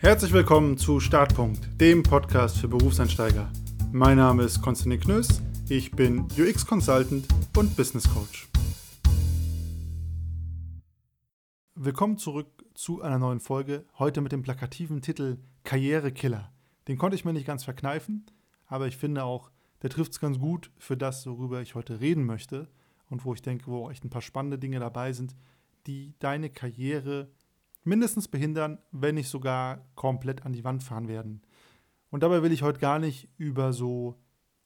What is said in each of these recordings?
Herzlich willkommen zu Startpunkt, dem Podcast für Berufseinsteiger. Mein Name ist Konstantin Knöss, ich bin UX-Consultant und Business Coach. Willkommen zurück zu einer neuen Folge, heute mit dem plakativen Titel Karrierekiller. Den konnte ich mir nicht ganz verkneifen, aber ich finde auch, der trifft es ganz gut für das, worüber ich heute reden möchte und wo ich denke, wo echt ein paar spannende Dinge dabei sind, die deine Karriere mindestens behindern, wenn nicht sogar komplett an die Wand fahren werden. Und dabei will ich heute gar nicht über so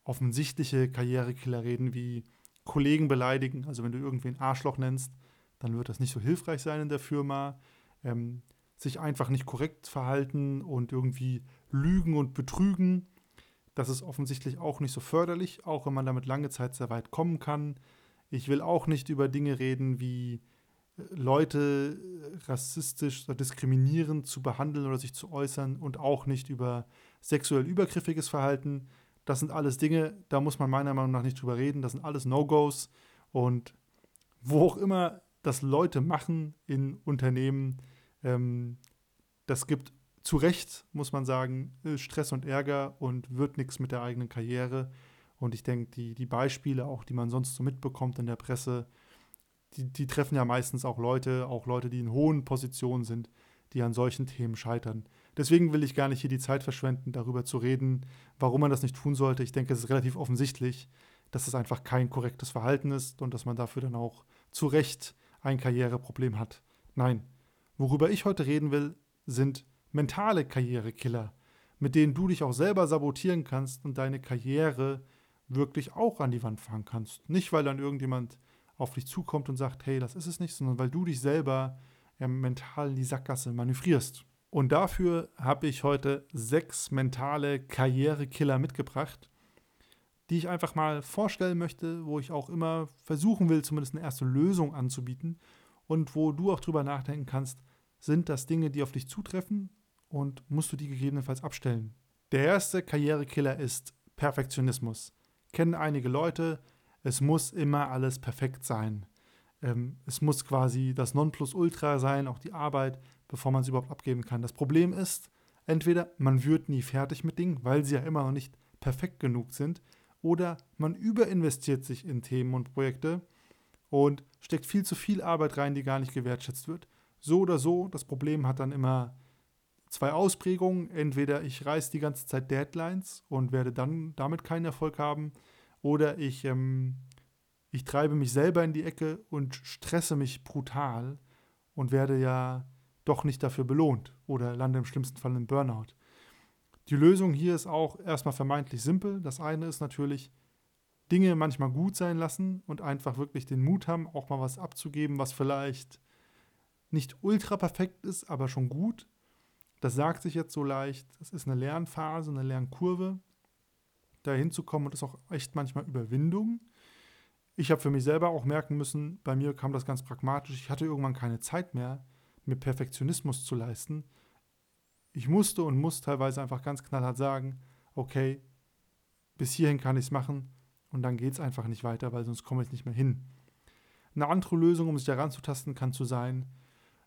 offensichtliche Karrierekiller reden wie Kollegen beleidigen. Also wenn du irgendwen Arschloch nennst, dann wird das nicht so hilfreich sein in der Firma. Ähm, sich einfach nicht korrekt verhalten und irgendwie lügen und betrügen. Das ist offensichtlich auch nicht so förderlich, auch wenn man damit lange Zeit sehr weit kommen kann. Ich will auch nicht über Dinge reden wie Leute rassistisch oder diskriminierend zu behandeln oder sich zu äußern und auch nicht über sexuell übergriffiges Verhalten. Das sind alles Dinge, da muss man meiner Meinung nach nicht drüber reden. Das sind alles No-Gos. Und wo auch immer das Leute machen in Unternehmen, ähm, das gibt zu Recht, muss man sagen, Stress und Ärger und wird nichts mit der eigenen Karriere. Und ich denke, die, die Beispiele auch, die man sonst so mitbekommt in der Presse, die, die treffen ja meistens auch Leute, auch Leute, die in hohen Positionen sind, die an solchen Themen scheitern. Deswegen will ich gar nicht hier die Zeit verschwenden, darüber zu reden, warum man das nicht tun sollte. Ich denke, es ist relativ offensichtlich, dass es einfach kein korrektes Verhalten ist und dass man dafür dann auch zu Recht ein Karriereproblem hat. Nein, worüber ich heute reden will, sind mentale Karrierekiller, mit denen du dich auch selber sabotieren kannst und deine Karriere wirklich auch an die Wand fahren kannst. Nicht, weil dann irgendjemand auf dich zukommt und sagt, hey, das ist es nicht, sondern weil du dich selber ja, mental in die Sackgasse manövrierst. Und dafür habe ich heute sechs mentale Karrierekiller mitgebracht, die ich einfach mal vorstellen möchte, wo ich auch immer versuchen will, zumindest eine erste Lösung anzubieten und wo du auch drüber nachdenken kannst, sind das Dinge, die auf dich zutreffen und musst du die gegebenenfalls abstellen. Der erste Karrierekiller ist Perfektionismus. Kennen einige Leute, es muss immer alles perfekt sein. Ähm, es muss quasi das Nonplusultra sein, auch die Arbeit, bevor man es überhaupt abgeben kann. Das Problem ist, entweder man wird nie fertig mit Dingen, weil sie ja immer noch nicht perfekt genug sind, oder man überinvestiert sich in Themen und Projekte und steckt viel zu viel Arbeit rein, die gar nicht gewertschätzt wird. So oder so, das Problem hat dann immer zwei Ausprägungen. Entweder ich reiße die ganze Zeit Deadlines und werde dann damit keinen Erfolg haben, oder ich, ähm, ich treibe mich selber in die Ecke und stresse mich brutal und werde ja doch nicht dafür belohnt oder lande im schlimmsten Fall im Burnout. Die Lösung hier ist auch erstmal vermeintlich simpel. Das eine ist natürlich, Dinge manchmal gut sein lassen und einfach wirklich den Mut haben, auch mal was abzugeben, was vielleicht nicht ultra perfekt ist, aber schon gut. Das sagt sich jetzt so leicht. Das ist eine Lernphase, eine Lernkurve da hinzukommen und ist auch echt manchmal Überwindung. Ich habe für mich selber auch merken müssen, bei mir kam das ganz pragmatisch, ich hatte irgendwann keine Zeit mehr, mir Perfektionismus zu leisten. Ich musste und muss teilweise einfach ganz knallhart sagen, okay, bis hierhin kann ich es machen und dann geht es einfach nicht weiter, weil sonst komme ich nicht mehr hin. Eine andere Lösung, um sich daran zu tasten, kann zu sein,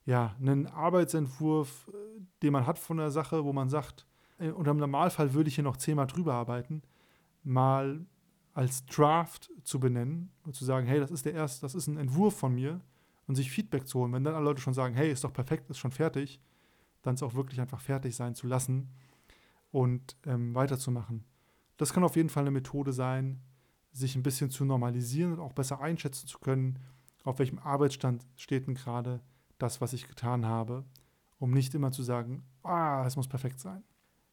ja, einen Arbeitsentwurf, äh, den man hat von der Sache, wo man sagt, äh, unter dem Normalfall würde ich hier noch zehnmal drüber arbeiten, mal als Draft zu benennen und zu sagen, hey, das ist der erste, das ist ein Entwurf von mir und sich Feedback zu holen. Wenn dann alle Leute schon sagen, hey, ist doch perfekt, ist schon fertig, dann es auch wirklich einfach fertig sein zu lassen und ähm, weiterzumachen. Das kann auf jeden Fall eine Methode sein, sich ein bisschen zu normalisieren und auch besser einschätzen zu können, auf welchem Arbeitsstand steht denn gerade das, was ich getan habe, um nicht immer zu sagen, ah, es muss perfekt sein.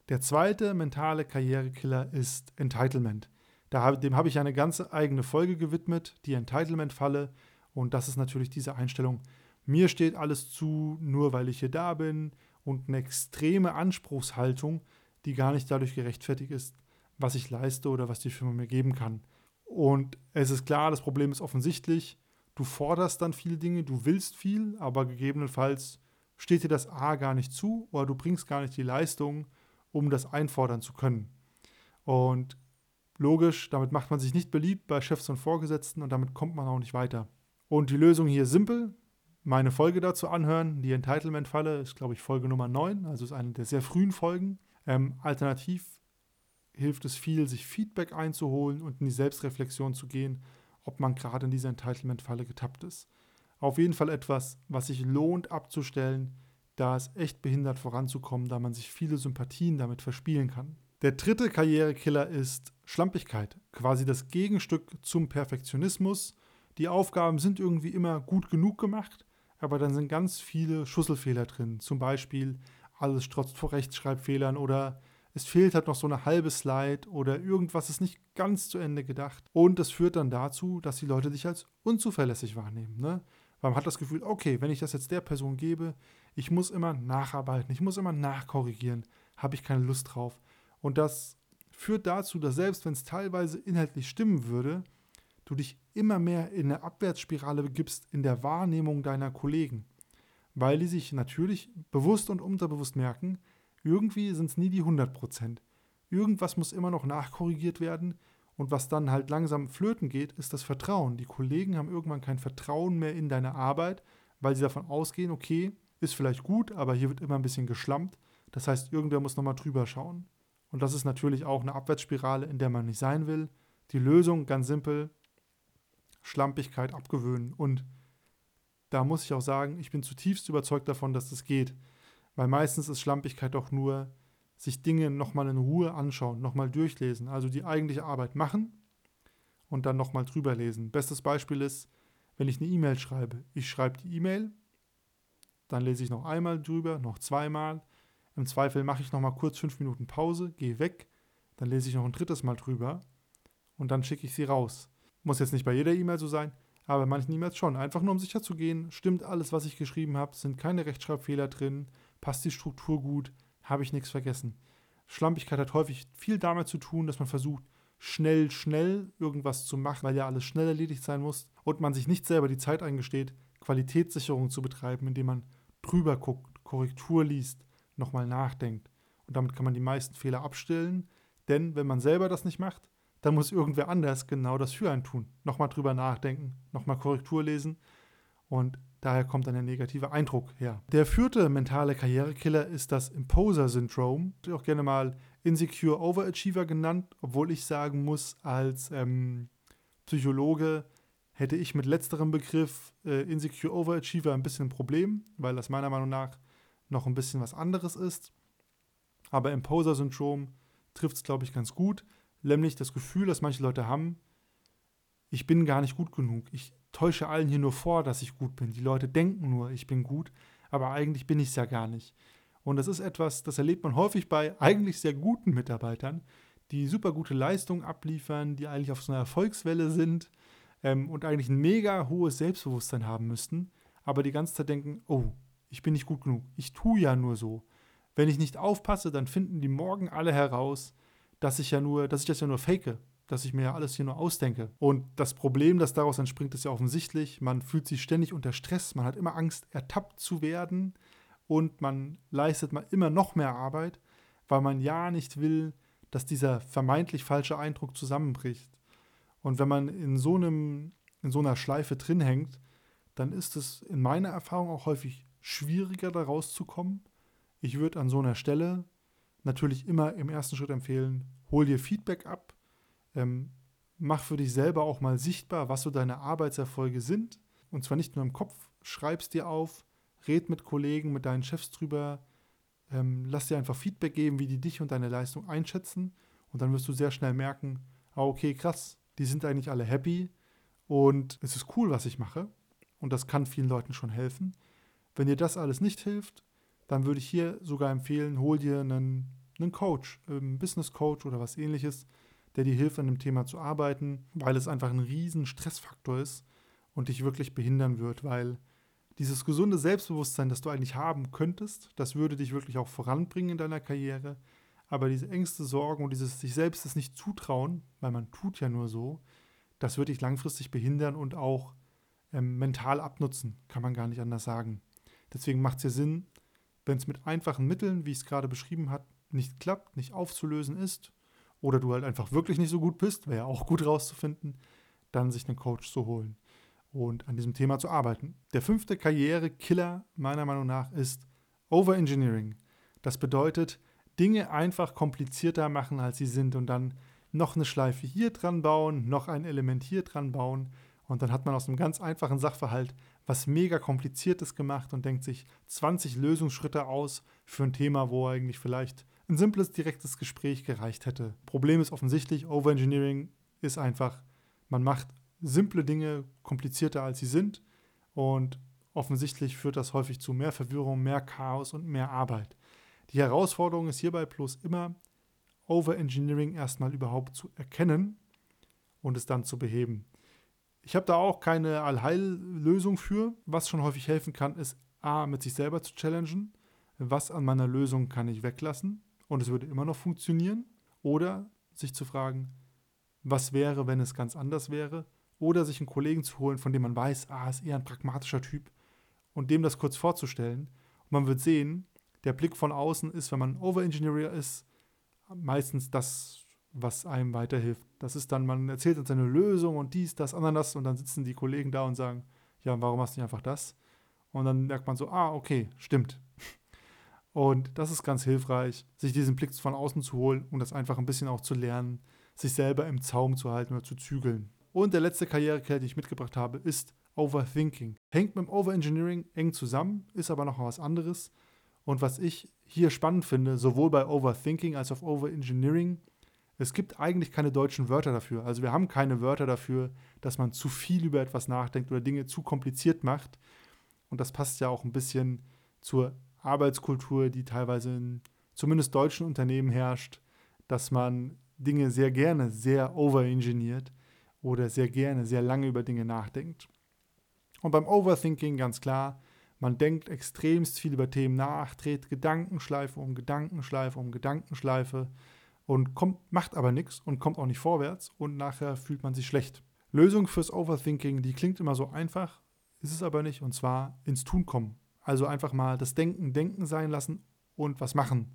Der zweite mentale Karrierekiller ist Entitlement. Dem habe ich eine ganze eigene Folge gewidmet, die Entitlement-Falle. Und das ist natürlich diese Einstellung, mir steht alles zu, nur weil ich hier da bin. Und eine extreme Anspruchshaltung, die gar nicht dadurch gerechtfertigt ist, was ich leiste oder was die Firma mir geben kann. Und es ist klar, das Problem ist offensichtlich. Du forderst dann viele Dinge, du willst viel, aber gegebenenfalls steht dir das A gar nicht zu oder du bringst gar nicht die Leistung, um das einfordern zu können. Und logisch, damit macht man sich nicht beliebt bei Chefs und Vorgesetzten und damit kommt man auch nicht weiter. Und die Lösung hier ist simpel. meine Folge dazu anhören. Die Entitlement-Falle ist, glaube ich, Folge Nummer 9, also ist eine der sehr frühen Folgen. Ähm, alternativ hilft es viel, sich Feedback einzuholen und in die Selbstreflexion zu gehen, ob man gerade in dieser Entitlement-Falle getappt ist. Auf jeden Fall etwas, was sich lohnt abzustellen, da es echt behindert voranzukommen, da man sich viele Sympathien damit verspielen kann. Der dritte Karrierekiller ist Schlampigkeit, quasi das Gegenstück zum Perfektionismus. Die Aufgaben sind irgendwie immer gut genug gemacht, aber dann sind ganz viele Schusselfehler drin. Zum Beispiel alles strotzt vor Rechtschreibfehlern oder es fehlt halt noch so eine halbe Slide oder irgendwas ist nicht ganz zu Ende gedacht. Und das führt dann dazu, dass die Leute dich als unzuverlässig wahrnehmen. Ne? Man hat das Gefühl, okay, wenn ich das jetzt der Person gebe, ich muss immer nacharbeiten, ich muss immer nachkorrigieren, habe ich keine Lust drauf. Und das führt dazu, dass selbst wenn es teilweise inhaltlich stimmen würde, du dich immer mehr in eine Abwärtsspirale begibst in der Wahrnehmung deiner Kollegen. Weil die sich natürlich bewusst und unterbewusst merken, irgendwie sind es nie die 100 Prozent. Irgendwas muss immer noch nachkorrigiert werden. Und was dann halt langsam flöten geht, ist das Vertrauen. Die Kollegen haben irgendwann kein Vertrauen mehr in deine Arbeit, weil sie davon ausgehen, okay, ist vielleicht gut, aber hier wird immer ein bisschen geschlampt. Das heißt, irgendwer muss nochmal drüber schauen. Und das ist natürlich auch eine Abwärtsspirale, in der man nicht sein will. Die Lösung, ganz simpel, Schlampigkeit abgewöhnen. Und da muss ich auch sagen, ich bin zutiefst überzeugt davon, dass das geht. Weil meistens ist Schlampigkeit doch nur, sich Dinge nochmal in Ruhe anschauen, nochmal durchlesen, also die eigentliche Arbeit machen und dann nochmal drüber lesen. Bestes Beispiel ist, wenn ich eine E-Mail schreibe. Ich schreibe die E-Mail, dann lese ich noch einmal drüber, noch zweimal. Im Zweifel mache ich nochmal kurz fünf Minuten Pause, gehe weg, dann lese ich noch ein drittes Mal drüber und dann schicke ich sie raus. Muss jetzt nicht bei jeder E-Mail so sein, aber bei manchen E-Mails schon. Einfach nur um sicher zu gehen, stimmt alles, was ich geschrieben habe, sind keine Rechtschreibfehler drin, passt die Struktur gut, habe ich nichts vergessen. Schlampigkeit hat häufig viel damit zu tun, dass man versucht, schnell, schnell irgendwas zu machen, weil ja alles schnell erledigt sein muss und man sich nicht selber die Zeit eingesteht, Qualitätssicherung zu betreiben, indem man drüber guckt, Korrektur liest, nochmal nachdenkt. Und damit kann man die meisten Fehler abstellen, denn wenn man selber das nicht macht, dann muss irgendwer anders genau das für einen tun. Nochmal drüber nachdenken, nochmal Korrektur lesen und daher kommt dann der negative Eindruck her. Der vierte mentale Karrierekiller ist das Imposer-Syndrom, auch gerne mal Insecure Overachiever genannt, obwohl ich sagen muss, als ähm, Psychologe hätte ich mit letzterem Begriff äh, Insecure Overachiever ein bisschen ein Problem, weil das meiner Meinung nach noch ein bisschen was anderes ist. Aber Imposer-Syndrom trifft es, glaube ich, ganz gut. Nämlich das Gefühl, das manche Leute haben, ich bin gar nicht gut genug. Ich täusche allen hier nur vor, dass ich gut bin. Die Leute denken nur, ich bin gut, aber eigentlich bin ich es ja gar nicht. Und das ist etwas, das erlebt man häufig bei eigentlich sehr guten Mitarbeitern, die super gute Leistungen abliefern, die eigentlich auf so einer Erfolgswelle sind ähm, und eigentlich ein mega hohes Selbstbewusstsein haben müssten, aber die ganze Zeit denken, oh, ich bin nicht gut genug, ich tue ja nur so. Wenn ich nicht aufpasse, dann finden die morgen alle heraus, dass ich ja nur, dass ich das ja nur fake, dass ich mir ja alles hier nur ausdenke. Und das Problem, das daraus entspringt, ist ja offensichtlich. Man fühlt sich ständig unter Stress, man hat immer Angst, ertappt zu werden und man leistet mal immer noch mehr Arbeit, weil man ja nicht will, dass dieser vermeintlich falsche Eindruck zusammenbricht. Und wenn man in so einem in so einer Schleife drin hängt, dann ist es in meiner Erfahrung auch häufig schwieriger, da rauszukommen. Ich würde an so einer Stelle natürlich immer im ersten Schritt empfehlen, hol dir Feedback ab, ähm, mach für dich selber auch mal sichtbar, was so deine Arbeitserfolge sind. Und zwar nicht nur im Kopf, schreib's dir auf, red mit Kollegen, mit deinen Chefs drüber, ähm, lass dir einfach Feedback geben, wie die dich und deine Leistung einschätzen. Und dann wirst du sehr schnell merken, ah, okay, krass, die sind eigentlich alle happy und es ist cool, was ich mache. Und das kann vielen Leuten schon helfen. Wenn dir das alles nicht hilft, dann würde ich hier sogar empfehlen, hol dir einen, einen Coach, einen Business Coach oder was ähnliches, der dir hilft, an dem Thema zu arbeiten, weil es einfach ein riesen Stressfaktor ist und dich wirklich behindern wird, weil dieses gesunde Selbstbewusstsein, das du eigentlich haben könntest, das würde dich wirklich auch voranbringen in deiner Karriere. Aber diese Ängste, Sorgen und dieses sich selbst das nicht zutrauen, weil man tut ja nur so, das würde dich langfristig behindern und auch ähm, mental abnutzen, kann man gar nicht anders sagen. Deswegen macht es ja Sinn, wenn es mit einfachen Mitteln, wie ich es gerade beschrieben habe, nicht klappt, nicht aufzulösen ist, oder du halt einfach wirklich nicht so gut bist, wäre ja auch gut rauszufinden, dann sich einen Coach zu holen. und an diesem Thema zu arbeiten. Der fünfte Karrierekiller meiner Meinung nach ist Overengineering. Das bedeutet, Dinge einfach komplizierter machen, als sie sind und dann noch eine Schleife hier dran bauen, noch ein Element hier dran bauen und dann hat man aus einem ganz einfachen Sachverhalt was mega kompliziertes gemacht und denkt sich 20 Lösungsschritte aus für ein Thema, wo eigentlich vielleicht ein simples, direktes Gespräch gereicht hätte. Problem ist offensichtlich, Overengineering ist einfach, man macht simple Dinge komplizierter als sie sind und offensichtlich führt das häufig zu mehr Verwirrung, mehr Chaos und mehr Arbeit. Die Herausforderung ist hierbei bloß immer, Overengineering erstmal überhaupt zu erkennen und es dann zu beheben. Ich habe da auch keine Allheillösung für. Was schon häufig helfen kann, ist A, mit sich selber zu challengen. Was an meiner Lösung kann ich weglassen und es würde immer noch funktionieren? Oder sich zu fragen, was wäre, wenn es ganz anders wäre? Oder sich einen Kollegen zu holen, von dem man weiß, ah, ist eher ein pragmatischer Typ und dem das kurz vorzustellen. Und man wird sehen, der Blick von außen ist, wenn man Overengineer ist, meistens das, was einem weiterhilft. Das ist dann, man erzählt uns seine Lösung und dies, das, anderes und dann sitzen die Kollegen da und sagen, ja, warum hast du nicht einfach das? Und dann merkt man so, ah, okay, stimmt. Und das ist ganz hilfreich, sich diesen Blick von außen zu holen und das einfach ein bisschen auch zu lernen, sich selber im Zaum zu halten oder zu zügeln. Und der letzte Karrierekern, den ich mitgebracht habe, ist Overthinking. Hängt mit dem Overengineering eng zusammen, ist aber noch was anderes. Und was ich hier spannend finde, sowohl bei Overthinking als auch Overengineering, es gibt eigentlich keine deutschen Wörter dafür. Also wir haben keine Wörter dafür, dass man zu viel über etwas nachdenkt oder Dinge zu kompliziert macht. Und das passt ja auch ein bisschen zur Arbeitskultur, die teilweise in zumindest deutschen Unternehmen herrscht, dass man Dinge sehr gerne sehr overengineert oder sehr gerne sehr lange über Dinge nachdenkt. Und beim Overthinking ganz klar, man denkt extremst viel über Themen nach, dreht Gedankenschleife um Gedankenschleife um Gedankenschleife und kommt, macht aber nichts und kommt auch nicht vorwärts und nachher fühlt man sich schlecht. Lösung fürs Overthinking, die klingt immer so einfach, ist es aber nicht und zwar ins Tun kommen. Also einfach mal das Denken Denken sein lassen und was machen.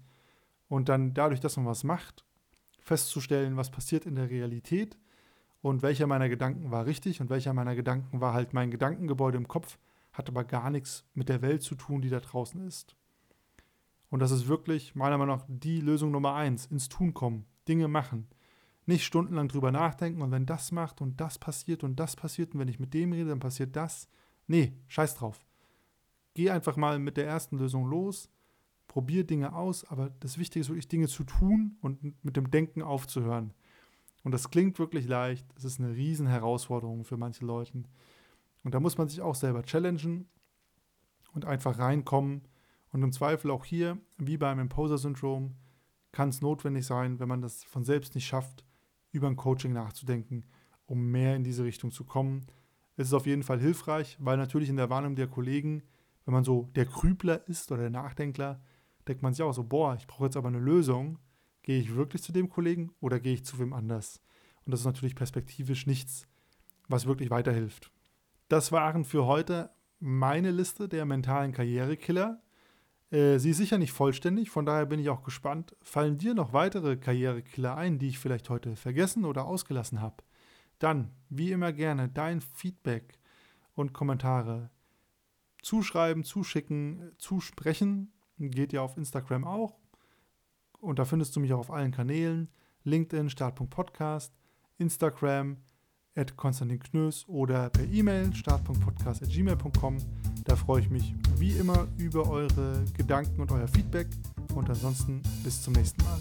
Und dann dadurch, dass man was macht, festzustellen, was passiert in der Realität und welcher meiner Gedanken war richtig und welcher meiner Gedanken war halt mein Gedankengebäude im Kopf, hat aber gar nichts mit der Welt zu tun, die da draußen ist. Und das ist wirklich meiner Meinung nach die Lösung Nummer eins. Ins Tun kommen, Dinge machen. Nicht stundenlang drüber nachdenken und wenn das macht und das passiert und das passiert und wenn ich mit dem rede, dann passiert das. Nee, scheiß drauf. Geh einfach mal mit der ersten Lösung los, probier Dinge aus, aber das Wichtige ist wirklich Dinge zu tun und mit dem Denken aufzuhören. Und das klingt wirklich leicht, es ist eine riesen Herausforderung für manche Leute. Und da muss man sich auch selber challengen und einfach reinkommen. Und im Zweifel auch hier, wie beim Imposer-Syndrom, kann es notwendig sein, wenn man das von selbst nicht schafft, über ein Coaching nachzudenken, um mehr in diese Richtung zu kommen. Es ist auf jeden Fall hilfreich, weil natürlich in der Warnung der Kollegen, wenn man so der Krübler ist oder der Nachdenkler, denkt man sich auch so, boah, ich brauche jetzt aber eine Lösung. Gehe ich wirklich zu dem Kollegen oder gehe ich zu wem anders? Und das ist natürlich perspektivisch nichts, was wirklich weiterhilft. Das waren für heute meine Liste der mentalen Karrierekiller. Äh, sie ist sicher nicht vollständig, von daher bin ich auch gespannt. Fallen dir noch weitere Karrierekiller ein, die ich vielleicht heute vergessen oder ausgelassen habe? Dann, wie immer gerne, dein Feedback und Kommentare zuschreiben, zuschicken, zusprechen. Geht ja auf Instagram auch. Und da findest du mich auch auf allen Kanälen. LinkedIn, Startpunkt Podcast, Instagram, at Konstantin Knös oder per E-Mail start.podcast.gmail.com. Da freue ich mich wie immer über eure Gedanken und euer Feedback. Und ansonsten bis zum nächsten Mal.